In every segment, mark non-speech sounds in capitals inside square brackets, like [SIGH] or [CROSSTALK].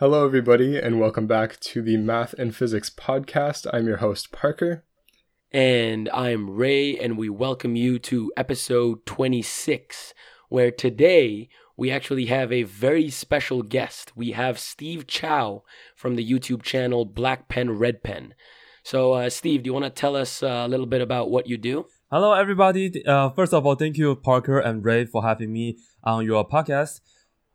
Hello, everybody, and welcome back to the Math and Physics podcast. I'm your host, Parker. And I'm Ray, and we welcome you to episode 26, where today we actually have a very special guest. We have Steve Chow from the YouTube channel Black Pen Red Pen. So, uh, Steve, do you want to tell us uh, a little bit about what you do? Hello, everybody. Uh, first of all, thank you, Parker and Ray, for having me on your podcast.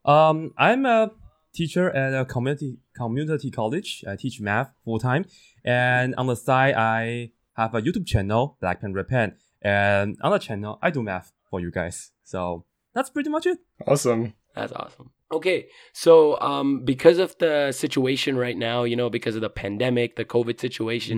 Um, I'm a teacher at a community community college. I teach math full time, and on the side, I have a YouTube channel, Black Pen Red Pen, and on the channel, I do math for you guys. So that's pretty much it. Awesome. That's awesome. Okay, so um, because of the situation right now, you know, because of the pandemic, the COVID situation,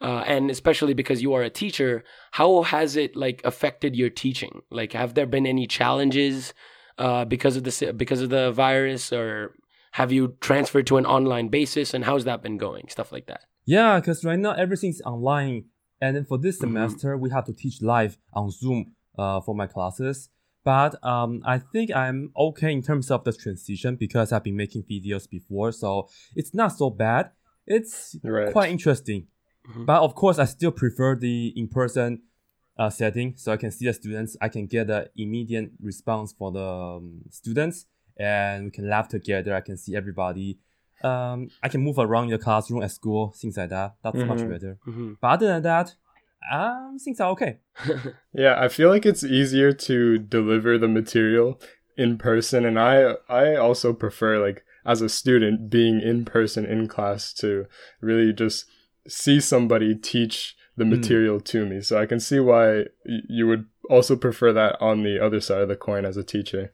Mm-hmm. uh, and especially because you are a teacher, how has it like affected your teaching? Like, have there been any challenges uh, because of the because of the virus, or have you transferred to an online basis? And how's that been going? Stuff like that. Yeah, because right now everything's online, and then for this Mhm. semester we have to teach live on Zoom uh, for my classes. But um, I think I'm okay in terms of the transition because I've been making videos before, so it's not so bad. It's Right. quite interesting. Mhm. But of course, I still prefer the in-person uh, setting, so I can see the students. I can get the immediate response for the um, students, and we can laugh together. I can see everybody. Um, I can move around in the classroom at school, things like that. That's much Mhm. better. hmm But other than that, um, things are okay. [LAUGHS] Yeah, I feel like it's easier to deliver the material in person, and I I also prefer like as a student being in person in class to really just see somebody teach the Mm. material to me. So I can see why y- you would also prefer that on the other side of the coin as a teacher.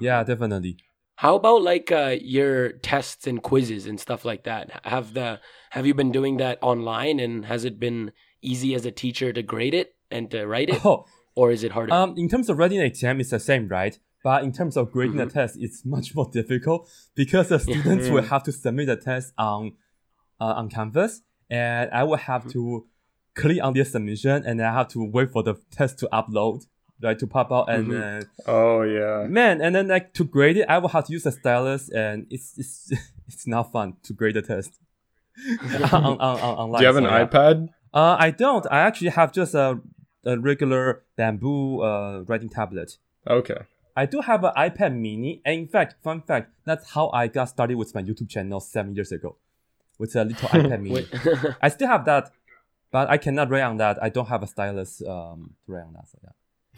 Yeah, definitely. How about like uh, your tests and quizzes and stuff like that? Have the have you been doing that online, and has it been easy as a teacher to grade it and to write it, Oh, or is it harder? um, in terms of writing an exam, it's the same, right? But in terms of grading Mhm. the test, it's much more difficult because the [LAUGHS] students will Mm. have to submit the test on uh, on Canvas, and I will have Mhm. to click on their submission, and I have to wait for the test to upload, right, to pop out, and Mhm. then Oh yeah. man, and then like to grade it, I will have to use a stylus, and it's it's [LAUGHS] it's not fun to grade the test. on, on, on, online, Do you have an so, yeah. iPad? Uh, I don't. I actually have just a, a regular bamboo uh, writing tablet. Okay. I do have an iPad mini, and in fact, fun fact, that's how I got started with my YouTube channel seven years ago, with a little [LAUGHS] iPad mini. I still have that, but I cannot write on that. I don't have a stylus um, to write on that. So yeah.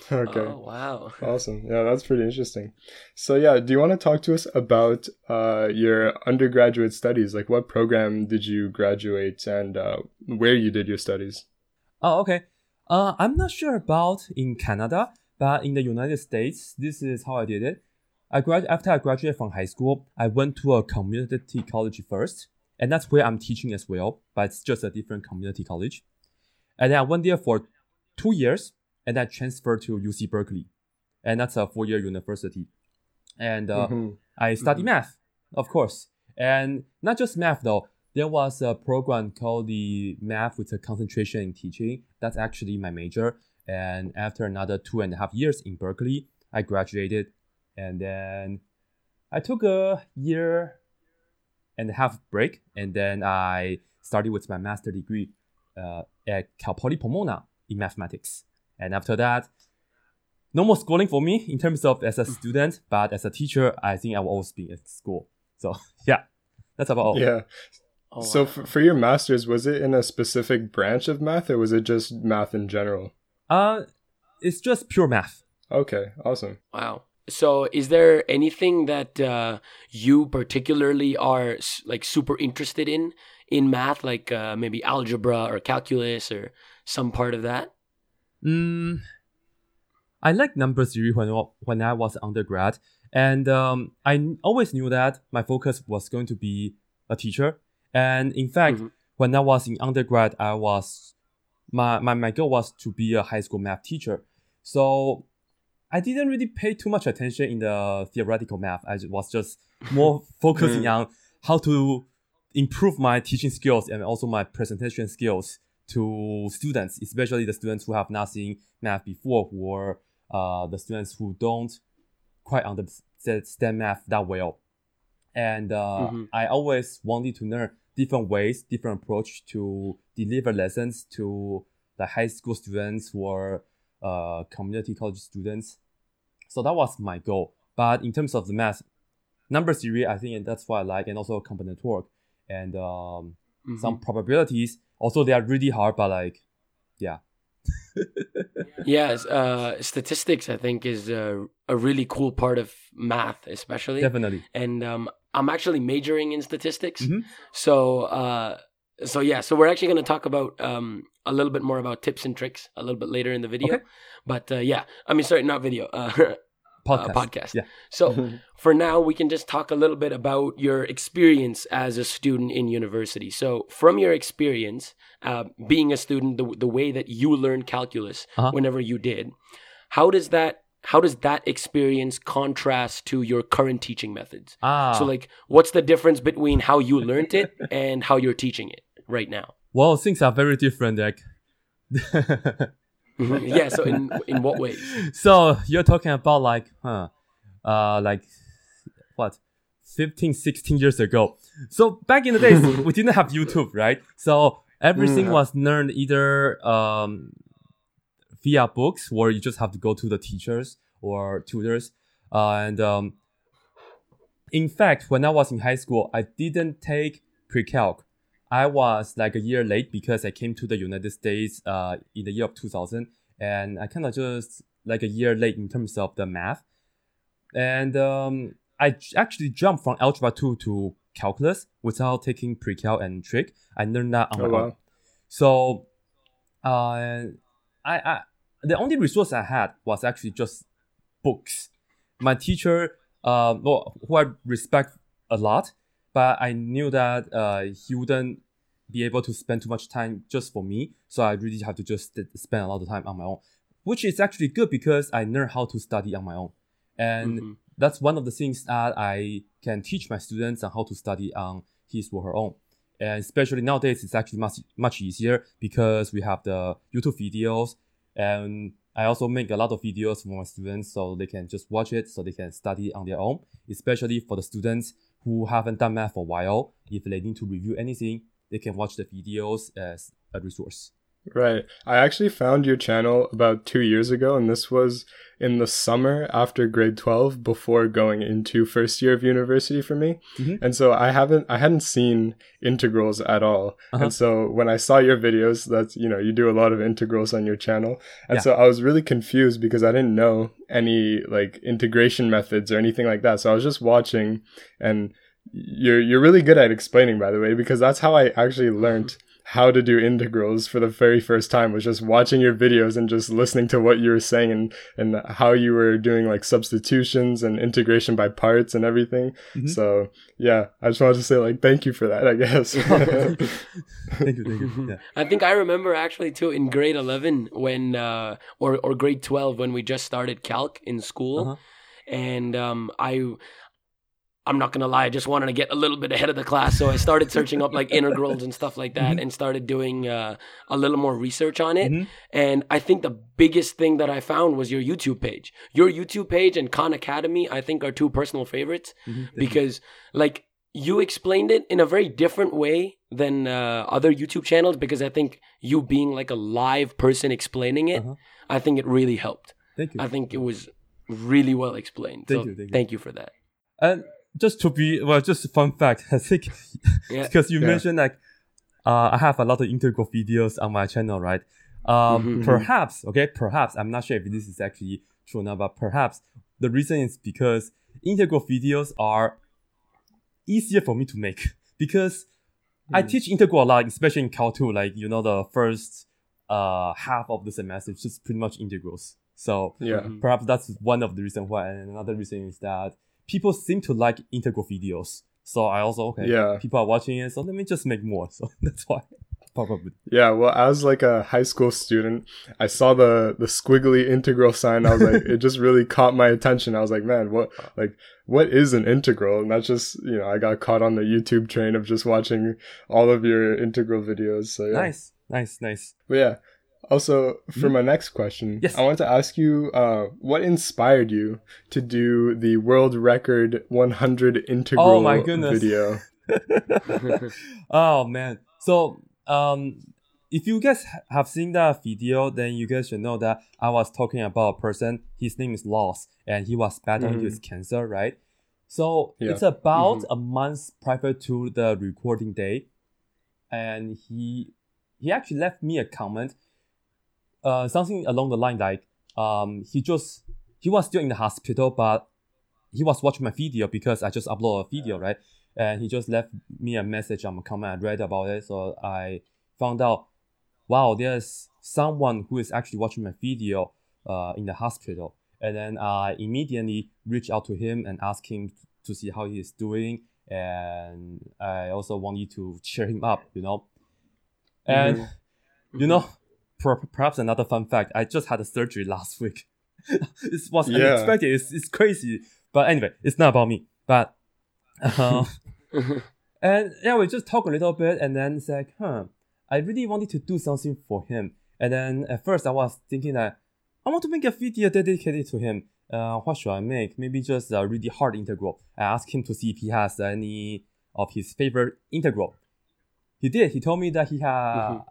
[LAUGHS] Okay. Oh wow. [LAUGHS] Awesome. Yeah, that's pretty interesting. So yeah, do you want to talk to us about uh, your undergraduate studies? Like what program did you graduate and uh, where you did your studies? Oh, okay. Uh, I'm not sure about in Canada, but in the United States, this is how I did it. I grad after I graduated from high school, I went to a community college first, and that's where I'm teaching as well. But it's just a different community college. And then I went there for two years, and I transferred to UC Berkeley, and that's a four-year university. And uh, Mhm. I study Mhm. math, of course, and not just math though. There was a program called the Math with a Concentration in Teaching. That's actually my major. And after another two and a half years in Berkeley, I graduated, and then I took a year and a half break, and then I started with my master degree uh, at Cal Poly Pomona in mathematics. And after that, no more schooling for me in terms of as a student, but as a teacher, I think I will always be at school. So [LAUGHS] yeah, that's about all. Yeah. Oh, so wow. for, for your masters, was it in a specific branch of math or was it just math in general? Uh, it's just pure math. Okay, awesome. Wow. So, is there anything that uh, you particularly are like super interested in in math, like uh, maybe algebra or calculus or some part of that? Mm, I like number theory when I- when I was undergrad, and um, I always knew that my focus was going to be a teacher. And in fact, Mhm. when I was in undergrad, I was my, my my goal was to be a high school math teacher. So I didn't really pay too much attention in the theoretical math. I was just more [LAUGHS] focusing on how to improve my teaching skills and also my presentation skills to students, especially the students who have not seen math before, who are uh, the students who don't quite understand math that well. and uh, Mhm. I always wanted to learn different ways, different approach to deliver lessons to the high school students or uh, community college students. So that was my goal. But in terms of the math, number theory, I think that's what I like, and also combinatorics and um, Mhm. some probabilities. Also, they are really hard, but like, yeah, [LAUGHS] Yes, uh, statistics I think is a, a really cool part of math, especially. definitely. And um, I'm actually majoring in statistics. Mhm. So, uh, so yeah, so we're actually going to talk about um, a little bit more about tips and tricks a little bit later in the video. Okay. But uh, yeah, I mean, sorry, not video, uh, [LAUGHS] Podcast. uh, podcast. Yeah. So [LAUGHS] for now, we can just talk a little bit about your experience as a student in university. So from your experience, uh, being a student, the, the way that you learned calculus Uh-huh. whenever you did, how does that how does that experience contrast to your current teaching methods? Ah, So like, what's the difference between how you learned it and how you're teaching it right now? well, things are very different. Like. [LAUGHS] yeah. So in in what ways? [LAUGHS] so you're talking about like, huh, uh, like what, 15, 16 years ago. So back in the days, [LAUGHS] we didn't have YouTube, right? So everything Mm. was learned either um, via books, or you just have to go to the teachers or tutors. Uh, and um, in fact, when I was in high school, I didn't take pre-calc. I was like a year late because I came to the United States uh, in the year of 2000, and I kind of just like a year late in terms of the math. And um, I actually jumped from algebra 2 to calculus without taking pre-calc and trig. I learned that on Oh, my own. wow. So, uh, I, I the only resource I had was actually just books. My teacher, uh, well, who I respect a lot, but I knew that uh, he wouldn't be able to spend too much time just for me. So I really have to just spend a lot of time on my own, which is actually good because I learned how to study on my own, and Mhm. that's one of the things that I can teach my students on how to study on his or her own. And especially nowadays, it's actually much much easier because we have the YouTube videos, and I also make a lot of videos for my students so they can just watch it, so they can study on their own. Especially for the students who haven't done math for a while, if they need to review anything, they can watch the videos as a resource. Right. I actually found your channel about two years ago, and this was in the summer after grade 12 before going into first year of university for me. Mhm. And so I haven't, I hadn't seen integrals at all. Uh-huh. And so when I saw your videos, that's, you know, you do a lot of integrals on your channel. And Yeah. so I was really confused because I didn't know any like integration methods or anything like that. So I was just watching and you're, you're really good at explaining, by the way, because that's how I actually learned how to do integrals for the very first time was just watching your videos and just listening to what you were saying and, and how you were doing like substitutions and integration by parts and everything. Mhm. So yeah, I just wanted to say like thank you for that, I guess. [LAUGHS] thank you, thank you. Yeah. I think I remember actually too in grade eleven when uh, or or grade twelve when we just started calc in school, Uh-huh. and um, I. I'm not gonna lie, I just wanted to get a little bit ahead of the class, so I started searching up like integrals and stuff like that, Mhm. and started doing uh, a little more research on it. Mhm. And I think the biggest thing that I found was your YouTube page. Your YouTube page and Khan Academy, I think, are two personal favorites Mhm. because like you explained it in a very different way than uh, other YouTube channels because I think you being like a live person explaining it, Uh-huh. I think it really helped. Thank you. I think it was really well explained. Thank so you, thank you. thank you for that. And just to be well, just a fun fact, [LAUGHS] I think Yeah. [LAUGHS] because you Yeah. mentioned like uh, I have a lot of integral videos on my channel, right? Um, Mhm. Perhaps, okay, perhaps I'm not sure if this is actually true or not, but perhaps the reason is because integral videos are easier for me to make [LAUGHS] because I Mm. teach integral a lot, especially in Cal 2, like you know the first uh half of the semester is just pretty much integrals. So yeah. Mhm. perhaps that's one of the reasons why. And another reason is that people seem to like integral videos. So I also okay, Yeah. people are watching it, so let me just make more. [LAUGHS] So that's why probably. Yeah, well, as like a high school student, I saw the the squiggly integral sign. I was like, it just really [LAUGHS] caught my attention. I was like, man, what like what is an integral? And that's just you know, I got caught on the YouTube train of just watching all of your integral videos. So yeah. Nice, nice, nice. But yeah, Also, for my next question, Mm-hmm. Yes. I want to ask you uh, what inspired you to do the world record 100 integral Oh my goodness. video? [LAUGHS] oh man. So um if you guys have seen that video, then you guys should know that I was talking about a person. His name is Loss, and he was battling Mhm. with cancer, right? So Yeah. it's about a month prior to the recording day, and he he actually left me a comment, uh, something along the line like, um, he just he was still in the hospital, but he was watching my video because I just uploaded a video, right? And he just left me a message on a comment. I read about it, so I found out, wow, there's someone who is actually watching my video uh, in the hospital. And then I immediately reached out to him and asked him to see how he is doing. And I also wanted to cheer him up, you know. And you know, per- perhaps another fun fact: I just had a surgery last [LAUGHS] week. it was Yeah. unexpected. It's, it's crazy, but anyway, it's not about me. But uh, [LAUGHS] and yeah, we just talk a little bit, and then it's like, huh, I really wanted to do something for him. And then at first, I was thinking that I want to make a video dedicated to him. Uh, what should I make? Maybe just a really hard integral. I asked him to see if he has any of his favorite integral. He did. He told me that he had Mhm.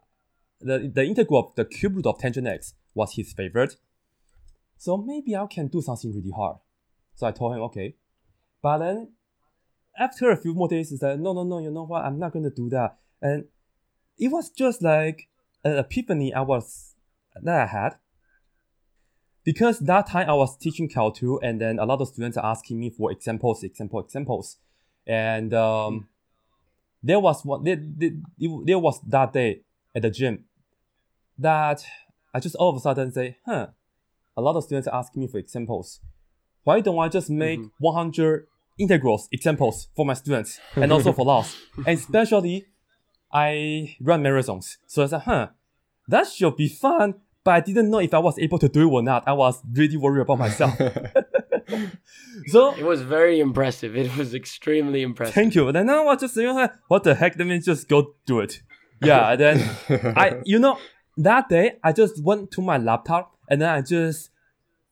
The the integral of the cube root of tangent x was his favorite. So maybe I can do something really hard. So I told him, okay. But then after a few more days, he said, no, no, no, you know what? I'm not going to do that. And it was just like an epiphany I was that I had. Because that time I was teaching Cal 2 and then a lot of students are asking me for examples, example, examples. And um, there was one there, there, there was that day at the gym that I just all of a sudden say, huh, a lot of students asking me for examples. Why don't I just make Mhm. 100 integrals examples for my students and also for [LAUGHS] loss? and especially, I run marathons. So I said, huh, that should be fun. But I didn't know if I was able to do it or not. I was really worried about myself. [LAUGHS] [LAUGHS] so It was very impressive. It was extremely impressive. thank you. Then I was just "Huh, what the heck? Let me just go do it. Yeah. Then I, you know, that day I just went to my laptop and then I just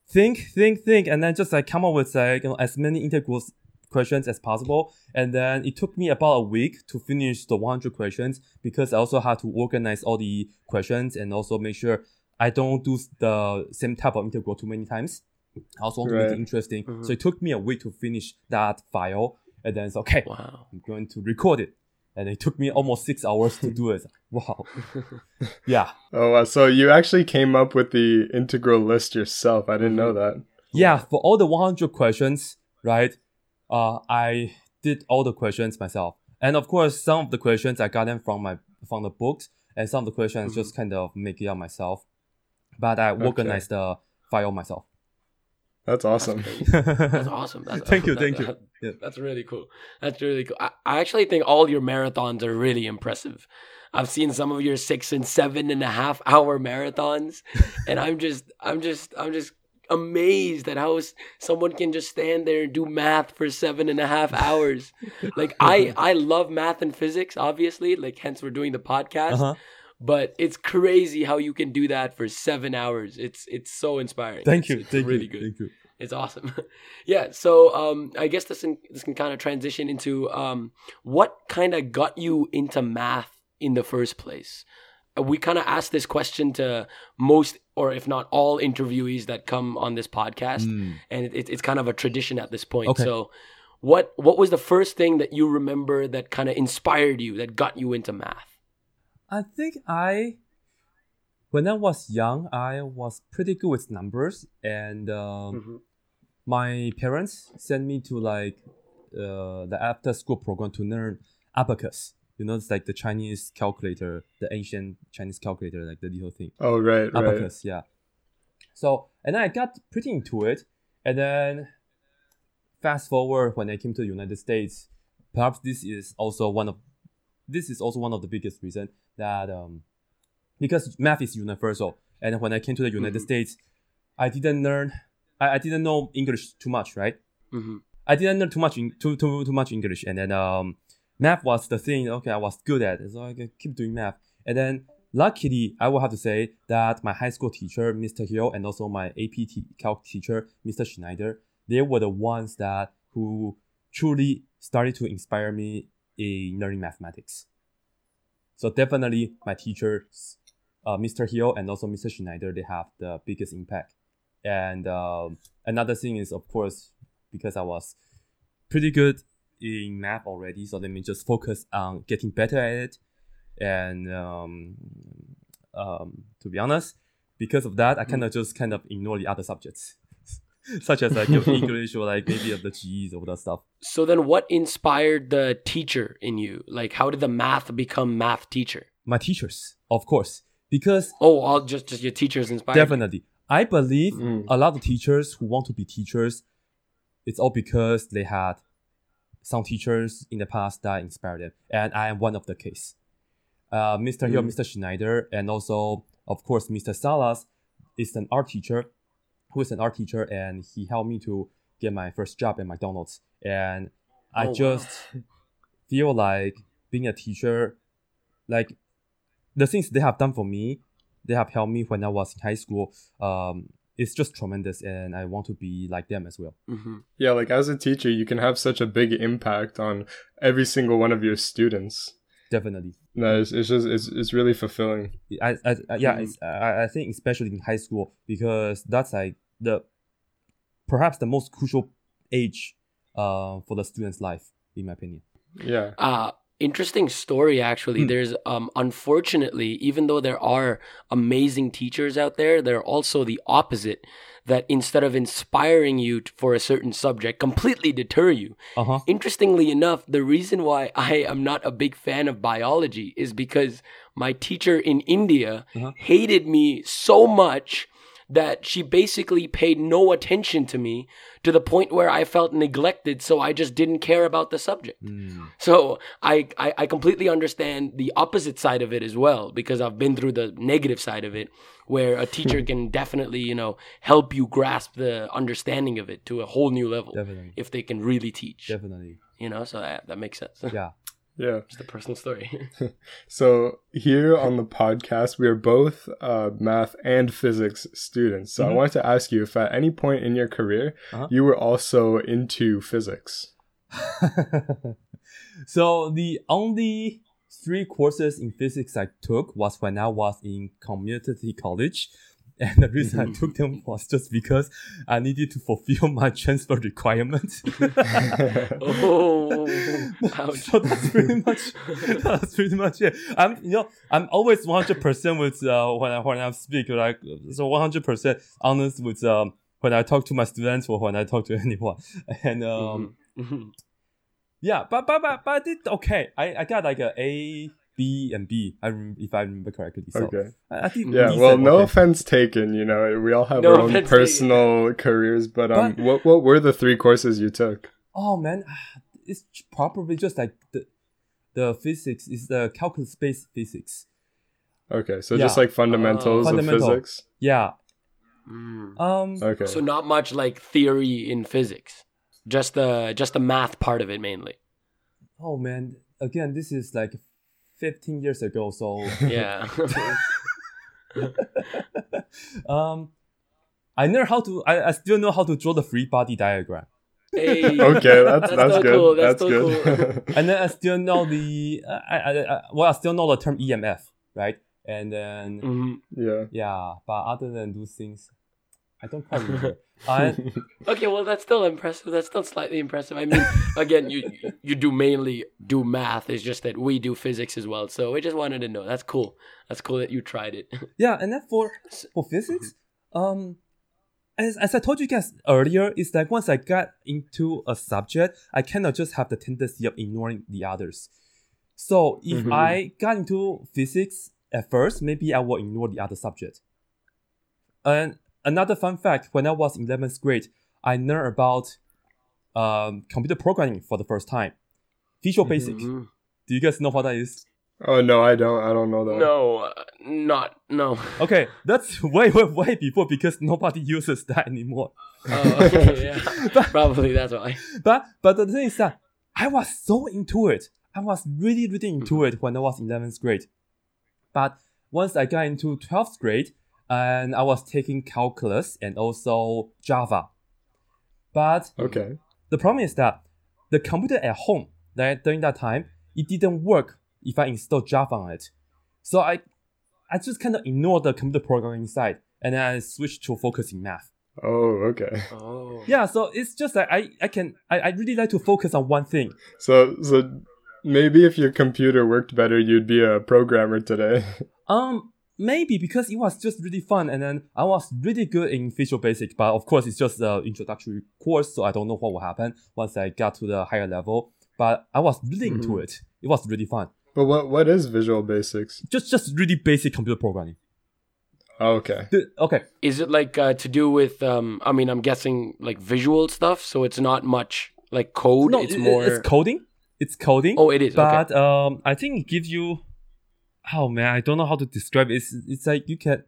think, think, think, and then just like come up with like you know, as many integrals questions as possible. And then it took me about a week to finish the 100 questions because I also had to organize all the questions and also make sure I don't do the same type of integral too many times. I also want to make it interesting. Mhm. So it took me a week to finish that file. And then it's okay. Wow. I'm going to record it. And it took me almost six hours to do it. Wow. [LAUGHS] Yeah. oh, wow. So you actually came up with the integral list yourself. I didn't know Mm-hmm. that. Yeah. For all the 100 questions, right? Uh, I did all the questions myself. And of course, some of the questions I got them from my from the books, and some of the questions Mhm. just kind of make it up myself. But I organized the file myself. That's awesome. [LAUGHS] That's awesome. That's, Thank you, [LAUGHS] thank you. Yeah. That's really cool. That's really cool. I, I actually think all your marathons are really impressive. I've seen some of your six and seven and a half hour marathons, [LAUGHS] and I'm just, I'm just, I'm just amazed at how someone can just stand there and do math for seven and a half hours. Like I, I love math and physics, obviously. Like hence we're doing the podcast. Uh-huh. But it's crazy how you can do that for seven hours. It's it's so inspiring. Thank It's- you. it's Thank really you. good. Thank you. It's awesome. [LAUGHS] yeah. So um, I guess this can, this can kind of transition into um, what kind of got you into math in the first place. Uh, We kind of asked this question to most, or if not all, interviewees that come on this podcast, Mm. and it, it's kind of a tradition at this point. Okay. So, what what was the first thing that you remember that kind of inspired you, that got you into math? I think I, when I was young, I was pretty good with numbers, and um, Mhm. my parents sent me to like uh, the after school program to learn abacus. You know, it's like the Chinese calculator, the ancient Chinese calculator, like the little thing. Oh, right, right. Abacus, yeah. So, and I got pretty into it. And then fast forward when I came to the United States, perhaps this is also one of this is also one of the biggest reason that um because math is universal. And when I came to the United Mhm. States, I didn't learn I, I didn't know English too much, right? hmm I didn't learn too much in, too too too much English, and then um, math was the thing. Okay, I was good at, so I could keep doing math. And then luckily, I will have to say that my high school teacher, Mr. Hill, and also my AP t- calc teacher, Mr. Schneider, they were the ones that who truly started to inspire me in learning mathematics. So definitely, my teachers, uh, Mr. Hill and also Mr. Schneider, they have the biggest impact. And um, another thing is, of course, because I was pretty good in math already, so let me just focus on getting better at it. And um, um, to be honest, because of that, I kind of just kind of ignore the other subjects, [LAUGHS] such as like your [LAUGHS] English or like maybe of the GEs or that stuff. So then, what inspired the teacher in you? Like, how did the math become math teacher? My teachers, of course, because Oh, all just just your teachers inspired. definitely, I believe Mm. a lot of teachers who want to be teachers, it's all because they had some teachers in the past that inspired them, and I am one of the case. Uh, Mr. Hill, Mm. Mr. Schneider, and also of course Mr. Salas is an art teacher, who is an art teacher, and he helped me to get my first job at McDonald's, and I Oh, wow. just feel like being a teacher, like the things they have done for me, they have helped me when I was in high school. Um, it's just tremendous, and I want to be like them as well. Mhm. Yeah, like as a teacher, you can have such a big impact on every single one of your students. Definitely, No, it's, it's just it's it's really fulfilling. I, I, I yeah, Mhm. it's, I, I think especially in high school because that's like the perhaps the most crucial age, uh, for the student's life, in my opinion. Yeah. Uh interesting story actually. Hmm. There's um unfortunately, even though there are amazing teachers out there, there are also the opposite that instead of inspiring you t- for a certain subject, completely deter you. Uh huh. Interestingly enough, the reason why I am not a big fan of biology is because my teacher in India Uh-huh. hated me so much that she basically paid no attention to me to the point where I felt neglected, so I just didn't care about the subject. Mm. So I, I I completely understand the opposite side of it as well because I've been through the negative side of it where a teacher can definitely you know help you grasp the understanding of it to a whole new level Definitely, if they can really teach definitely. you know so that, that makes sense Yeah. Yeah. Just a personal story [LAUGHS] So here on the podcast, we are both uh, math and physics students. So I Mhm. wanted to ask you if at any point in your career Uh-huh. you were also into physics. [LAUGHS] so the only three courses in physics I took was when I was in community college. And the reason I took them was just because I needed to fulfill my transfer requirement. [LAUGHS] oh [LAUGHS] so that's pretty much that's pretty much it. I'm you know I'm always 100 percent with uh, when I when I speak like so 100 percent honest with um when I talk to my students or when I talk to [LAUGHS] anyone and um Mhm. yeah but but but, but I did okay I, I got like a A B and B I rem- if I remember correctly so Okay. I, I think Yeah. Well, no okay. offense taken. You know, we all have No our own offense taken. personal careers, but um, But- what what were the three courses you took? oh man [SIGHS] it's probably just like the the physics is the calculus based physics Okay, so Yeah. just like fundamentals Uh, of Fundamental. physics. yeah Mm. um Okay. so not much like theory in physics just the just the math part of it mainly Oh man, again, this is like 15 years ago, so yeah [LAUGHS] um I know how to I, I still know how to draw the free body diagram. Hey. okay, that's That's that's, so good. cool, that's That's, so good. [LAUGHS] And then I still know the I, I, I well I still know the term EMF, right? And then Mhm. yeah. yeah, but other than those things, I don't quite remember. [LAUGHS] I, [LAUGHS] Okay, well that's still impressive. That's still slightly impressive. I mean, [LAUGHS] again, you you do mainly do math. It's just that we do physics as well. So we just wanted to know. That's cool. That's cool that you tried it. yeah, and then for for physics, um, as, as I told you guys earlier, it's like once I got into a subject, I cannot just have the tendency of ignoring the others. So if Mhm. I got into physics at first, maybe I will ignore the other subject. And another fun fact: when I was in eleventh grade, I learned about um, computer programming for the first time. Visual Basic. Mhm. Do you guys know what that is? oh no, I don't. I don't know that. No, uh, not no. Okay, that's [LAUGHS] way, way, way before because nobody [LAUGHS] uses that anymore. Oh, okay, yeah. [LAUGHS] Probably that's why. But but the thing is that I was so into it. I was really, really into it when I was in 11th grade. But once I got into 12th grade, and I was taking calculus and also Java. But Okay. the problem is that the computer at home that during that time it didn't work if I installed Java on it. So I I just kind of ignored the computer programming side and then I switched to focusing math. Oh, okay. Oh. Yeah, so it's just that I, I can I, I really like to focus on one thing. So, so maybe if your computer worked better, you'd be a programmer today. [LAUGHS] Um maybe because it was just really fun and then I was really good in Visual Basic, but of course it's just the introductory course, so I don't know what will happen once I got to the higher level. But I was really into Mhm. it. It was really fun. But what what is Visual Basics? Just just really basic computer programming. Oh, okay. The- okay, Is it like uh, to do with? Um, I mean, I'm guessing like visual stuff. So it's not much like code. no, it's it- more. it's coding. It's coding. oh, it is. but okay. um, I think it gives you. Oh man, I don't know how to describe it. It's it's like you can.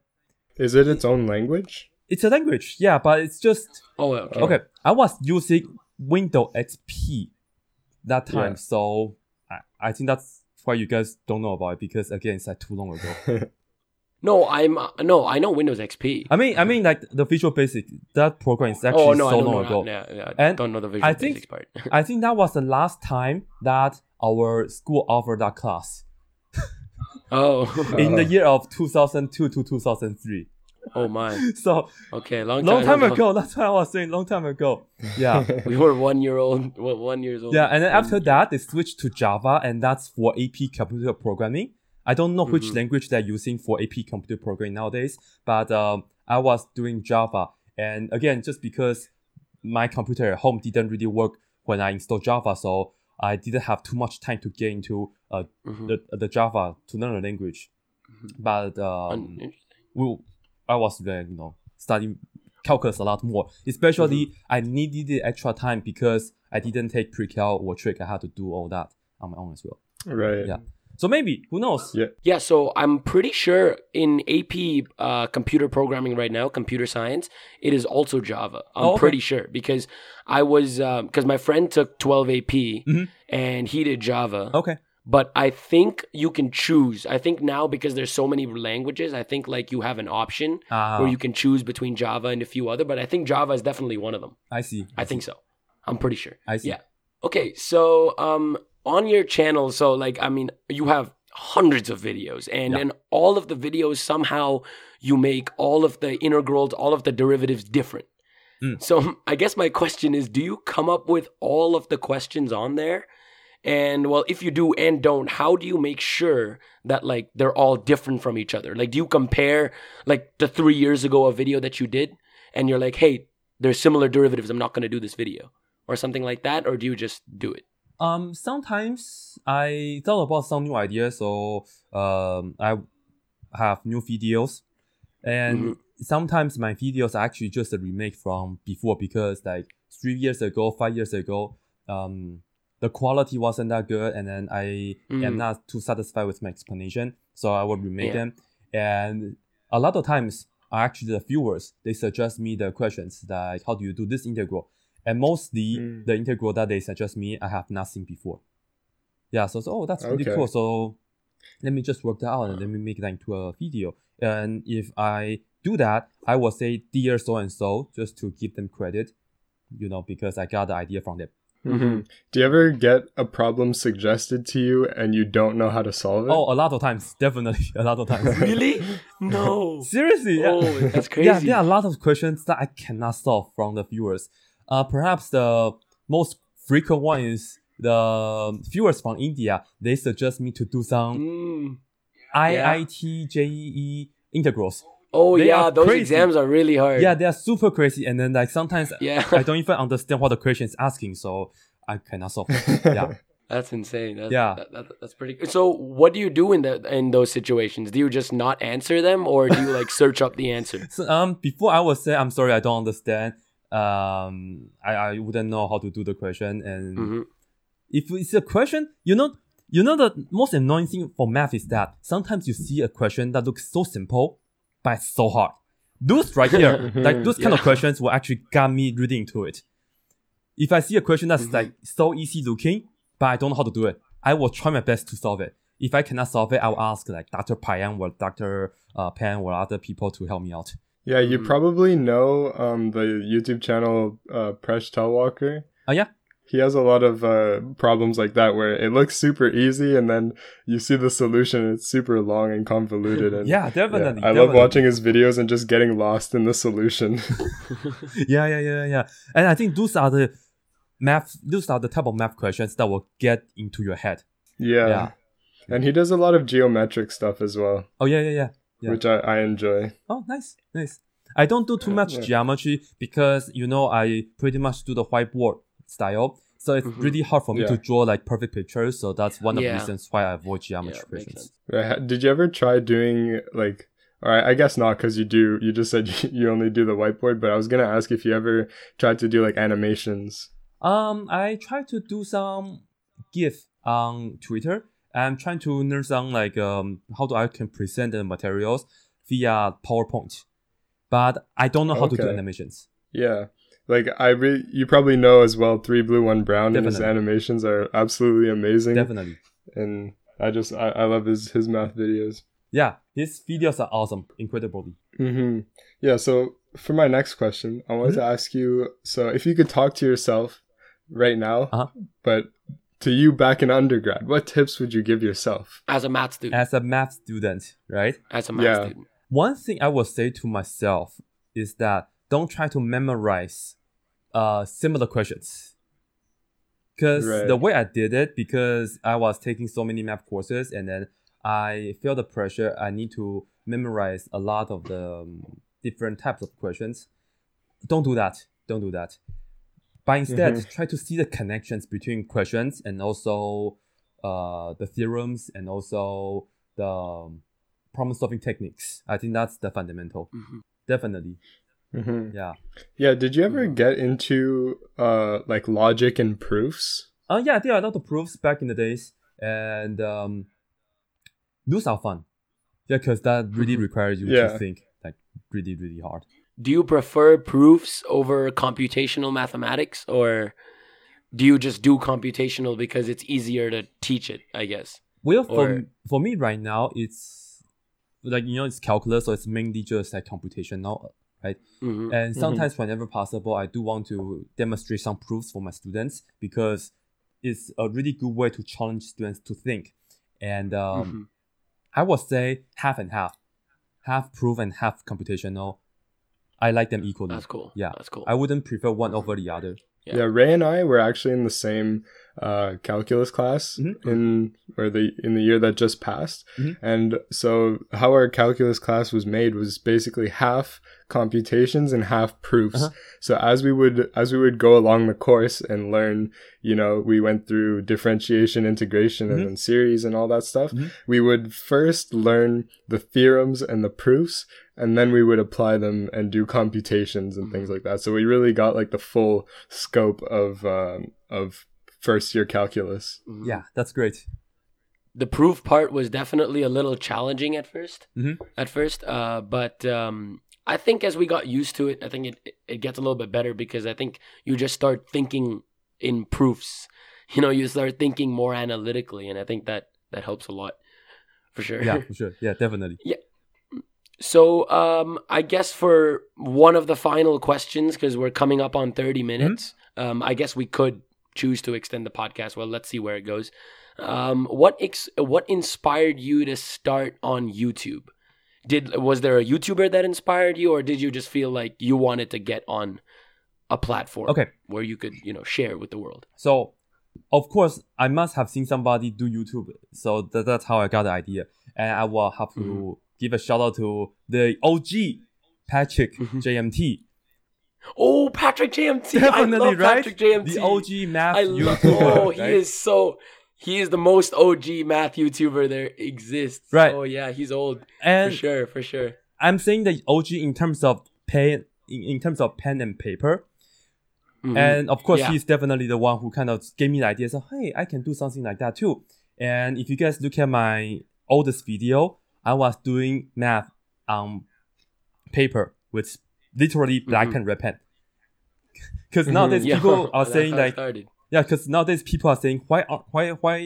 Is it its own language? It's a language, yeah, but it's just Oh, okay. okay. I was using Windows XP that time, Yeah. so I, I think that's why you guys don't know about it because again, it's like too long ago. [LAUGHS] No, I'm uh, no. I know Windows XP. I mean, I mean, like the Visual Basic that program is actually oh no, so long know. ago. Yeah, yeah, I And don't know the Visual I think- Basics part. [LAUGHS] I think that was the last time that our school offered that class oh, [LAUGHS] in the year of 2002 to 2003. oh my. [LAUGHS] So Okay, long time. long time ago. That's what I was saying. Long time ago. Yeah, [LAUGHS] We were one year old. One years old. yeah. And then after that, they switched to Java, and that's for AP computer programming. I don't know which Mhm. language they're using for AP computer programming nowadays, but um, I was doing Java, and again, just because my computer at home didn't really work when I installed Java, so I didn't have too much time to get into uh, Mhm. the the Java to learn the language. Mhm. But um, interesting. we, I was uh, you know studying calculus a lot more. Especially I needed the extra time because I didn't take pre-cal or trig. I had to do all that on my own as well. right. Yeah. So maybe who knows? Yeah. Yeah, so I'm pretty sure in AP uh, computer programming right now, computer science, it is also Java. I'm Oh, okay. pretty sure because I was because my friend took 12 AP Mhm. and he did Java. Okay. But I think you can choose. I think now because there's so many languages, I think like you have an option Ah, where you can choose between Java and a few other. But I think Java is definitely one of them. I see. I think so. I'm pretty sure. I see. Yeah. Okay, so um on your channel, so like I mean, you have hundreds of videos and Yeah. in all of the videos somehow you make all of the integrals, all of the derivatives different. Mm. So [LAUGHS] I guess my question is do you come up with all of the questions on there? And well, if you do and don't, how do you make sure that like they're all different from each other? Like do you compare like the 3 years ago a video that you did and you're like, "Hey, there's similar derivatives. I'm not going to do this video." Or something like that or do you just do it? Um, sometimes I thought about some new ideas, so um, I have new videos, and Mhm. sometimes my videos are actually just a remake from before because like three years ago, five years ago, um, the quality wasn't that good, and then I am Mm. not too satisfied with my explanation, so I will remake Yeah. them. And a lot of times, actually the viewers they suggest me the questions like how do you do this integral, and mostly Mm. the integral that they suggest me I have not seen before. Yeah, so, so oh that's really Okay. cool. So let me just work that out and let me make that into a video. And if I do that, I will say dear so and so just to give them credit, you know, because I got the idea from them. hmm Do you ever get a problem suggested to you and you don't know how to solve it? Oh, a lot of times, [LAUGHS] definitely a lot of times. Really? No. [LAUGHS] Seriously, yeah. Oh, that's [LAUGHS] Yeah, there are a lot of questions that I cannot solve from the viewers. Uh, perhaps the most frequent one is the viewers from India. They suggest me to do some Mm. IIT JEE E integrals. Oh They yeah, those crazy. exams are really hard. Yeah, they are super crazy, and then like sometimes Yeah. I don't even understand what the question is asking, so I cannot solve. it. [LAUGHS] Yeah, That's insane. That's, Yeah. that, that, that's pretty. So, what do you do in the in those situations? Do you just not answer them, or do you like search up the answer? [LAUGHS] so um, before I would say I'm sorry, I don't understand. Um, I, I wouldn't know how to do the question, and hmm if it's a question, you know, you know the most annoying thing for math is that sometimes you see a question that looks so simple, but it's so hard. Those right here, [LAUGHS] like those kind of questions will actually got me really into it. If I see a question that's Mhm. like so easy looking, but I don't know how to do it, I will try my best to solve it. if I cannot solve it, I'll ask like Dr. Peyam or Dr. Uh, Pan or other people to help me out. Yeah, you Mhm. probably know um the YouTube channel uh Presh Talwalkar. Oh yeah, He has a lot of uh problems like that where it looks super easy and then you see the solution it's super long and convoluted and yeah, [LAUGHS] yeah, definitely. I love watching his videos and just getting lost in the solution. [LAUGHS] [LAUGHS] yeah, yeah, yeah, yeah. And I think those are the math. Those are the type of math questions that will get into your head. yeah. Yeah. And he does a lot of geometric stuff as well, Oh yeah, yeah, yeah. Yeah. which I, I enjoy. Oh, nice, nice. I don't do too much Yeah. geometry because you know I pretty much do the whiteboard style, so it's Mhm. really hard for me Yeah. to draw like perfect pictures. So that's one of the reasons why I avoid yeah, geometry makes questions. sense. Did you ever try doing like all right, I guess not because you do. You just said [LAUGHS] you only do the whiteboard, but I was gonna ask if you ever tried to do like animations. Um, I tried to do some GIF on Twitter. I'm trying to learn some like um how do I can present the materials via PowerPoint, but I don't know how to do animations. Yeah, like I re- you probably know as well. Three Blue One Brown and his animations are absolutely amazing, Definitely, and I just I, I love his his math videos. yeah. His videos are awesome, incredibly. hmm Yeah. So for my next question, I wanted to Mm-hmm. ask you. So if you could talk to yourself right now, Uh-huh. but to you back in undergrad, what tips would you give yourself? As a math student, As a math student, right? as a math Yeah. student. One thing I would say to myself is that don't try to memorize uh similar questions. Because Right. the way I did it, because I was taking so many math courses and then I feel the pressure, I need to memorize a lot of the um, different types of questions. Don't do that. Don't do that. But instead, Mhm. try to see the connections between questions and also uh, the theorems and also the um, problem solving techniques. I think that's the fundamental. Mhm. Definitely. hmm Yeah. Yeah. Did you ever get into uh like logic and proofs? Uh, yeah, there are a lot of proofs back in the days, and um, those are fun. Yeah, because that really requires you Yeah. to think like really, really hard. Do you prefer proofs over computational mathematics, or do you just do computational because it's easier to teach it? I guess. Well, for Or- for me right now, it's like you know it's calculus, so it's mainly just like computational, right? Mhm. And sometimes, whenever possible, I do want to demonstrate some proofs for my students because it's a really good way to challenge students to think. And um, Mhm. I would say half and half, half proof and half computational. I like them equally. That's cool. Yeah. that's cool. I wouldn't prefer one over the other. Yeah. Yeah. Ray and I were actually in the same uh, calculus class Mhm. in or the in the year that just passed, Mhm. and so how our calculus class was made was basically half computations and half proofs. Uh-huh. So as we would as we would go along the course and learn, you know, we went through differentiation, integration, Mhm. and then series and all that stuff. Mhm. We would first learn the theorems and the proofs, and then we would apply them and do computations and things like that. So we really got like the full scope of um, of first year calculus. Mhm. Yeah, that's great. the proof part was definitely a little challenging at 1st Mhm. At first, uh, but um, I think as we got used to it, I think it it gets a little bit better because I think you just start thinking in proofs. [LAUGHS] You know, you start thinking more analytically, and I think that that helps a lot, for sure. Yeah, [LAUGHS] for sure. Yeah, definitely. So, um, I guess for one of the final questions, because we're coming up on 30 minutes, um, I guess we could choose to extend the podcast. Well, let's see where it goes. Um, what ex- what inspired you to start on YouTube? Did was there a YouTuber that inspired you, or did you just feel like you wanted to get on a platform Okay. where you could, you know, share with the world? So, of course, I must have seen somebody do YouTube. So that, that's how I got the idea. And I will have to Mhm. Give a shout out to the OG Patrick Mhm. JMT. Oh, Patrick JMT! Definitely, I love right? Patrick JMT. The OG math I love. YouTuber. Oh, he is so. He is the most OG math YouTuber there exists. Right. Oh yeah, he's old And for sure, for sure. I'm saying the OG in terms of pen, in, in terms of pen and paper. Mhm. And of course, Yeah. he's definitely the one who kind of gave me the idea. So, hey, I can do something like that too. And if you guys look at my oldest video, I was doing math on paper with literally black Mhm. and red pen. [LAUGHS] Because Mhm. nowadays Yeah, people [LAUGHS] are saying like, started. yeah, because nowadays people are saying why are why why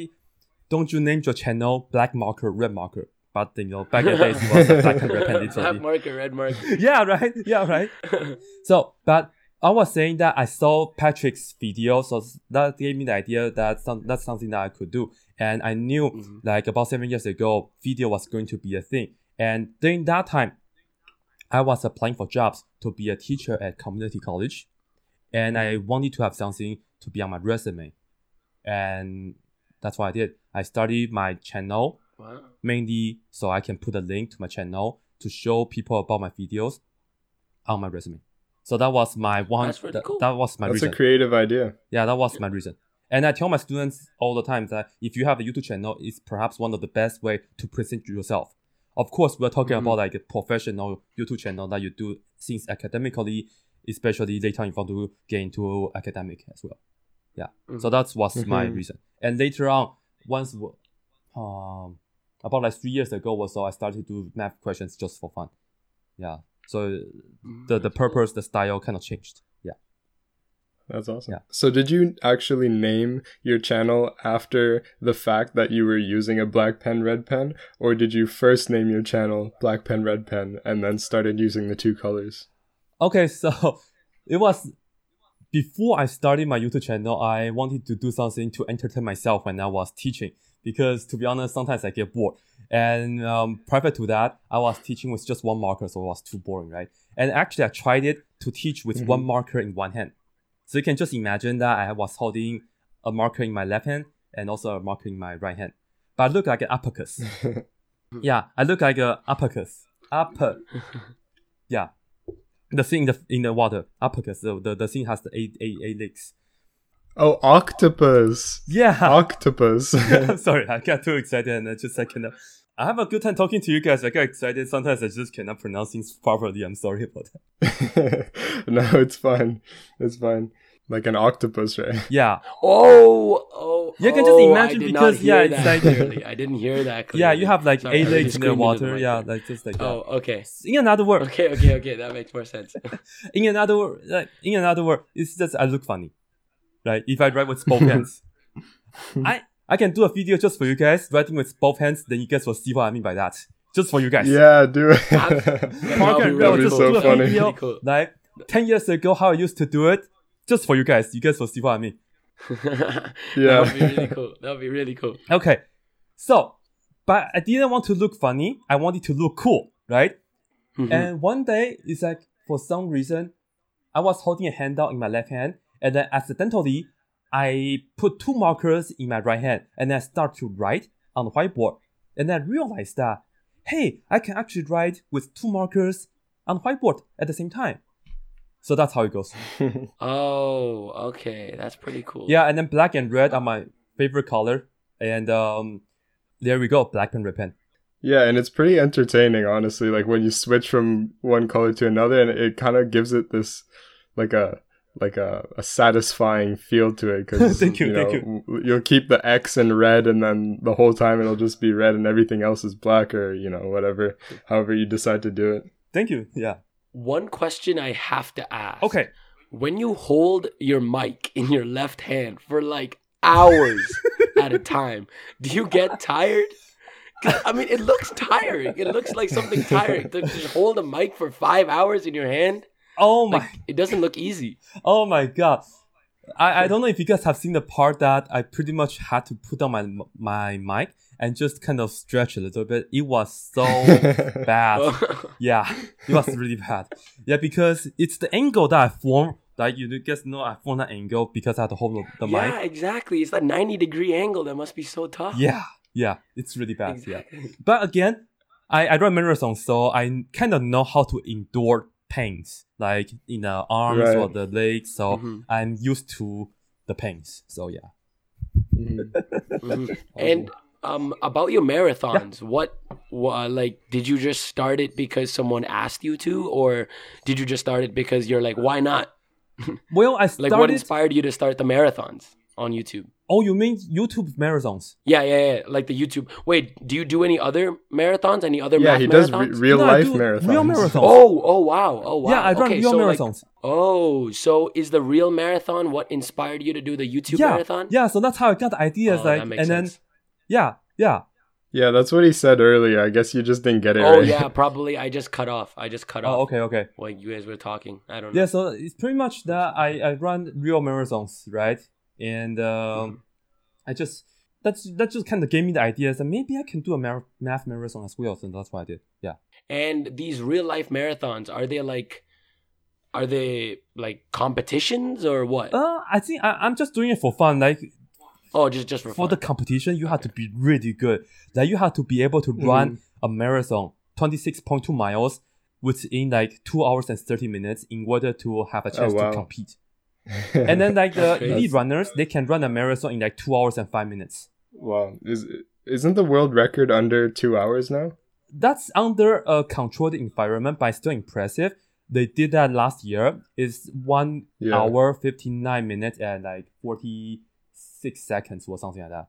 don't you name your channel black marker, red marker? But you know, back in the days it was black and red pen [LAUGHS] literally. Black marker, red marker. yeah, right. Yeah, right. So, but I was saying that I saw Patrick's video, so that gave me the idea that some, that's something that I could do. And I knew Mhm. like about seven years ago, video was going to be a thing. And during that time, I was applying for jobs to be a teacher at community college. And I wanted to have something to be on my resume. And that's what I did. I started my channel Wow. mainly so I can put a link to my channel to show people about my videos on my resume. So that was my one. That's really that, cool. that was my That's reason. a creative idea. yeah, that was my reason. And I tell my students all the time that if you have a YouTube channel, it's perhaps one of the best way to present yourself. Of course, we're talking Mhm. about like a professional YouTube channel that you do things academically, especially later on you want to get into academic as well. Yeah. So Mhm. that was my reason. And later on, once um about like three years ago or so, I started to do math questions just for fun. Yeah. So the the purpose, the style kind of changed. Yeah. That's awesome. Yeah. So did you actually name your channel after the fact that you were using a black pen red pen or did you first name your channel black pen red pen and then started using the two colors? Okay, so it was before I started my YouTube channel, I wanted to do something to entertain myself when I was teaching. Because to be honest, sometimes I get bored. And um, prior to that, I was teaching with just one marker, so it was too boring, right? And actually, I tried it to teach with one marker in one hand. So you can just imagine that I was holding a marker in my left hand and also a marker in my right hand. But I look like an uppercut. [LAUGHS] yeah, I look like an uppercut. Upper. [LAUGHS] yeah. The thing in the, in the water. Uppercut. The, the, the thing has the eight, eight, eight legs. Oh, octopus. Yeah. [LAUGHS] Octopus. Sorry, I got too excited and I just I cannot. I have a good time talking to you guys. I get excited. Sometimes I just cannot pronounce things properly. I'm sorry about that. no, it's fine. It's fine. Like an octopus, right? [LAUGHS] Yeah. Oh, oh. You can just oh, imagine I did because, not hear yeah, it's that like- clearly. I didn't hear that. Clearly. [LAUGHS] Yeah, you have like Sorry, eight legs in the water. mic. yeah, like just like that. Oh, okay. [LAUGHS] In another word, Okay, okay, okay. That makes more sense. in another word, like in another word, it's just I look funny, right? If I write with both hands, I I can do a video just for you guys, writing with both hands. Then you guys will see what I mean by that. Just for you guys. Yeah, do it. That'd Mark be and really Real just so do a funny. video cool. like ten years ago how I used to do it. Just for you guys, you guys will see what I mean. [LAUGHS] yeah. That Yeah. would be really cool. That would be really cool. Okay, so but I didn't want to look funny. I wanted to look cool, right? Mhm. And one day, it's like for some reason, I was holding a handout in my left hand, and then accidentally, I put two markers in my right hand, and then I start to write on the whiteboard. And then I realized that, hey, I can actually write with two markers on the whiteboard at the same time. So that's how it goes. [LAUGHS] Oh, okay. That's pretty cool. Yeah, and then black and red are my favorite color, and um, there we go, black and red pen. Yeah, and it's pretty entertaining, honestly. Like when you switch from one color to another, and it kind of gives it this, like a like a, a satisfying feel to it. Because [LAUGHS] Thank you, know, thank w- You'll keep the X in red, and then the whole time it'll just be red, and everything else is black, or you know whatever. However you decide to do it. Thank you. Yeah. One question I have to ask. Okay. When you hold your mic in your left hand for like hours [LAUGHS] at a time, do you get tired? I mean, it looks tiring. It looks like something tiring to just hold a mic for five hours in your hand. Oh my. Like, it doesn't look easy. Oh my god. I, I don't know if you guys have seen the part that I pretty much had to put on my my mic and just kind of stretch a little bit. It was so [LAUGHS] bad. [LAUGHS] Yeah, it was really bad. Yeah, because it's the angle that I form. Like you guys know, I formed that angle because I had to hold the, the yeah, mic. exactly. It's that 90 degree angle that must be so tough. Yeah, yeah, it's really bad. Yeah, but again, I I run marathons, so I kind of know how to endure pains, like in the arms or the legs. So Mhm. I'm used to the pains. So yeah. Mhm. Mhm. [LAUGHS] And um, about your marathons, what, wha like, did you just start it because someone asked you to, or did you just start it because you're like, why not? [LAUGHS] Well, I started. Like, what inspired you to start the marathons on YouTube? Oh, you mean YouTube marathons? Yeah, yeah, yeah. Like the YouTube. Wait, do you do any other marathons? Any other marathons? Yeah, math he does re- real No, life do marathons. Real marathons. Oh, oh, wow, oh, wow. Yeah, I run okay, real so, like- marathons. oh, so is the real marathon what inspired you to do the YouTube yeah, marathon? yeah. So that's how I got the ideas. Oh, like, that makes and then. Yeah, yeah. Yeah, that's what he said earlier. I guess you just didn't get it Oh right. yeah, [LAUGHS] probably. I just cut off. I just cut oh, off. Oh, okay, okay. While you guys were talking, I don't know. Yeah, so it's pretty much that I, I run real marathons, right? And um, I just that's that just kind of gave me the ideas that maybe I can do a mar- math marathon as well. So that's what I did. Yeah. And these real life marathons, are they like, are they like competitions or what? Uh, I think I, I'm just doing it for fun. Like oh, just just for, for fun. the competition, you have to be really good. Like you have to be able to run a marathon, 26.2 miles, within like two hours and 30 minutes in order to have a chance wow. to compete. And then like [LAUGHS] the That's elite runners, they can run a marathon in like two hours and five minutes. wow, is isn't the world record under two hours now? That's under a controlled environment, but still impressive. They did that last year. It's one Yeah. hour, 59 minutes, and like 46 seconds or something like that.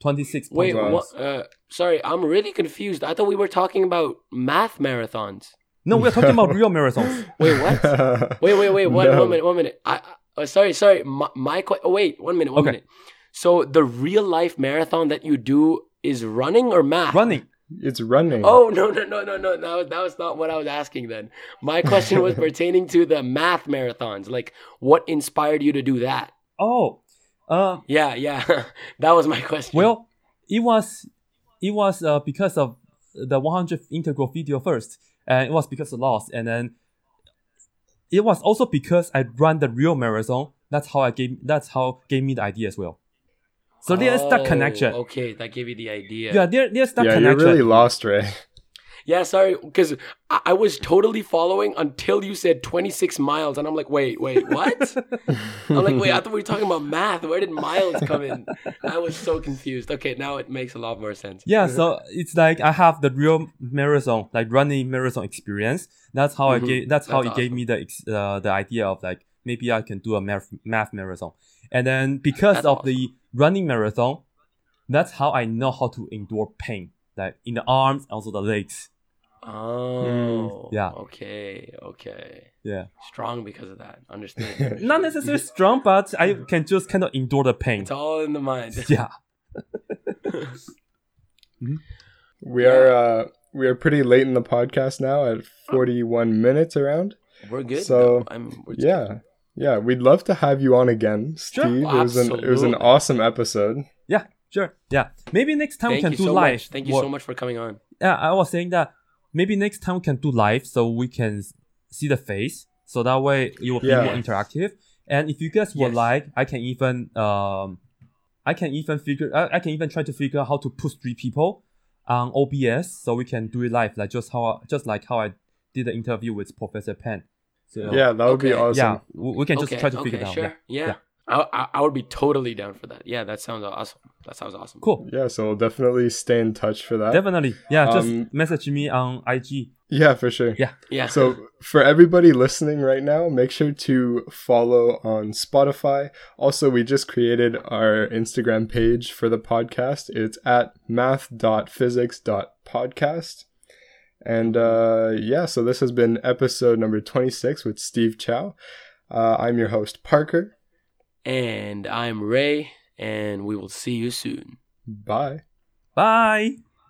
26. Wait, Wow. what? Uh, sorry, I'm really confused. I thought we were talking about math marathons. No, we're talking about [LAUGHS] real marathons. Wait, what? [LAUGHS] Wait, wait, wait. One, No. one minute. One minute. I, I uh, sorry, sorry. My, my oh, wait. One minute. One Okay. minute. So the real life marathon that you do is running or math? Running. It's running. Oh no no no no no! That was, that was not what I was asking. Then my question was [LAUGHS] pertaining to the math marathons. Like, what inspired you to do that? Oh, uh, Yeah, yeah, [LAUGHS] that was my question. well, it was, it was uh, because of the 100 integral video first, and it was because of loss, and then it was also because I ran the real marathon. That's how I gave. That's how gave me the idea as well. So there's that Oh, connection. Okay, that gave you the idea. Yeah, there, there's that yeah, connection. you're really lost, Ray. Yeah, sorry, because I-, I was totally following until you said 26 miles, and I'm like, wait, wait, what? I'm like, wait, I thought we were talking about math. Where did miles come in? I was so confused. Okay, now it makes a lot more sense. Yeah, so it's like I have the real marathon, like running marathon experience. That's how I Mhm. gave. That's how That's it gave me the ex- uh, the idea of like maybe I can do a math math marathon. And then because That's of the running marathon, that's how I know how to endure pain, like in the arms, also the legs. Oh, yeah. Okay, okay. Yeah, Strong because of that. Understand. [LAUGHS] not necessarily [LAUGHS] strong, but I can just kind of endure the pain. it's all in the mind. [LAUGHS] Yeah, We are uh we are pretty late in the podcast now at 41 minutes around. We're good. So, though. I'm, we're Yeah. Yeah, we'd love to have you on again, Sure. Steve. It was an it was an awesome episode. yeah, sure. Yeah, maybe next time Thank we you can do so live. much. Thank you or- so much for coming on. yeah, I was saying that maybe next time we can do live so we can see the face. So that way it will Yeah. be more interactive. And if you guys would Yes. like, I can even um I can even figure I, I can even try to figure out how to push three people on OBS so we can do it live, like just how just like how I did the interview with Professor Penn. So Yeah, that would be awesome. yeah, we we can just okay, try to okay, figure it out. Sure. Yeah. Yeah. Yeah. I, I I would be totally down for that. Yeah, that sounds awesome. That sounds awesome. Cool. Yeah, so we'll definitely stay in touch for that. Definitely. Yeah, just Um, message me on IG. yeah, for sure. Yeah. Yeah. So for everybody listening right now, make sure to follow on Spotify. Also, we just created our Instagram page for the podcast. It's at math.physics.podcast. And uh, yeah, so this has been episode number 26 with Steve Chow. Uh, I'm your host, Parker. And I'm Ray, and we will see you soon. Bye. Bye.